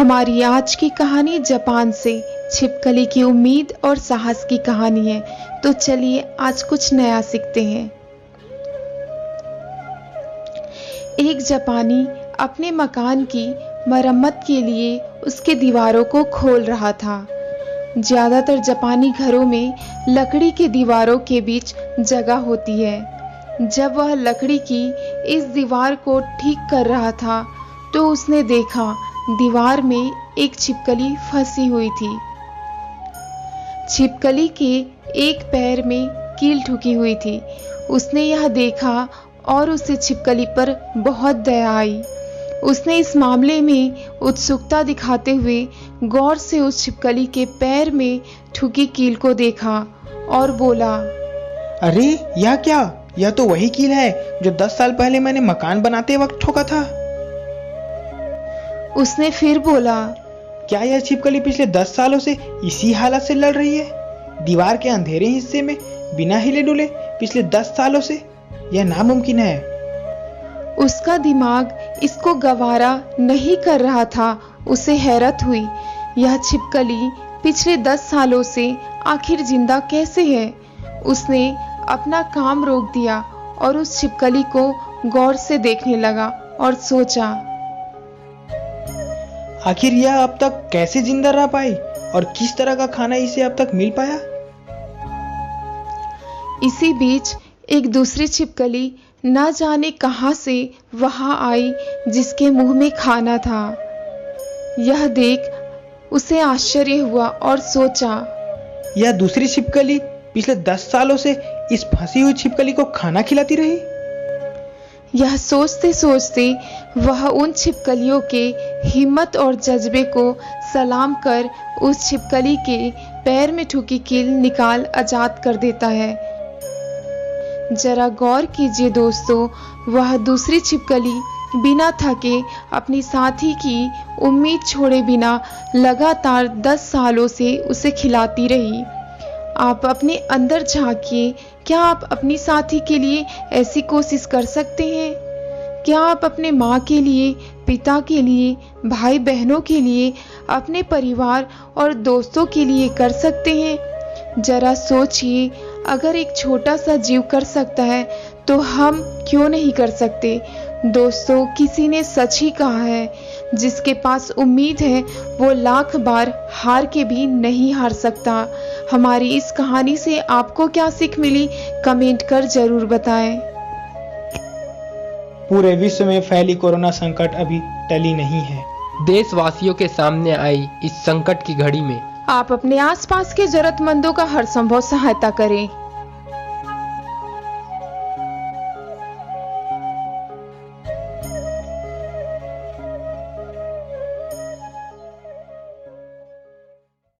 हमारी आज की कहानी जापान से। छिपकली की उम्मीद और साहस की कहानी है। तो चलिए आज कुछ नया सीखते हैं। एक जापानी अपने मकान की मरम्मत के लिए उसके दीवारों को खोल रहा था। ज़्यादातर जापानी घरों में लकड़ी के दीवारों के बीच जगह होती है। जब वह लकड़ी की इस दीवार को ठीक कर रहा था तो उसने देखा दीवार में एक छिपकली फंसी हुई थी। छिपकली के एक पैर में कील ठुकी हुई थी। उसने यह देखा और उसे छिपकली पर बहुत दया आई। उसने इस मामले में उत्सुकता दिखाते हुए गौर से उस छिपकली के पैर में ठुकी कील को देखा और बोला, अरे, यह क्या? यह तो वही कील है जो दस साल पहले मैंने मकान बनाते वक्त ठोका था। उसने फिर बोला क्या यह छिपकली पिछले दस सालों से इसी हालत से लड़ रही है? दीवार के अंधेरे हिस्से में बिना हिले डुले पिछले दस सालों से यह नामुमकिन है। उसका दिमाग इसको गवारा नहीं कर रहा था उसे हैरत हुई। यह छिपकली पिछले दस सालों से आखिर ज़िंदा कैसे है? उसने अपना काम रोक दिया और उस छिपकली को गौर से देखने लगा और सोचा आखिर यह अब तक कैसे ज़िंदा रह पाई? और किस तरह का खाना इसे अब तक मिल पाया? इसी बीच एक दूसरी छिपकली न जाने कहाँ से वहाँ आई जिसके मुँह में खाना था। यह देख उसे आश्चर्य हुआ और सोचा यह दूसरी छिपकली पिछले दस सालों से इस फंसी हुई छिपकली को खाना खिलाती रही? यह सोचते सोचते वह उन छिपकलियों के हिम्मत और जज्बे को सलाम कर उस छिपकली के पैर में ठुकी कील निकाल आज़ाद कर देता है। जरा गौर कीजिए दोस्तों, वह दूसरी छिपकली बिना थके अपनी साथी की उम्मीद छोड़े बिना लगातार दस सालों से उसे खिलाती रही। आप अपने अंदर झांकिए। क्या आप अपनी साथी के लिए ऐसी कोशिश कर सकते हैं? क्या आप अपने माँ के लिए, पिता के लिए भाई बहनों के लिए, अपने परिवार और दोस्तों के लिए कर सकते हैं? जरा सोचिए, अगर एक छोटा सा जीव कर सकता है तो हम क्यों नहीं कर सकते? दोस्तों किसी ने सच ही कहा है जिसके पास उम्मीद है वो लाख बार हार के भी नहीं हार सकता। हमारी इस कहानी से आपको क्या सीख मिली कमेंट कर ज़रूर बताएँ। पूरे विश्व में फैली कोरोना संकट अभी टली नहीं है। देशवासियों के सामने आई इस संकट की घड़ी में। आप अपने आसपास के जरूरतमंदों का हर संभव सहायता करें।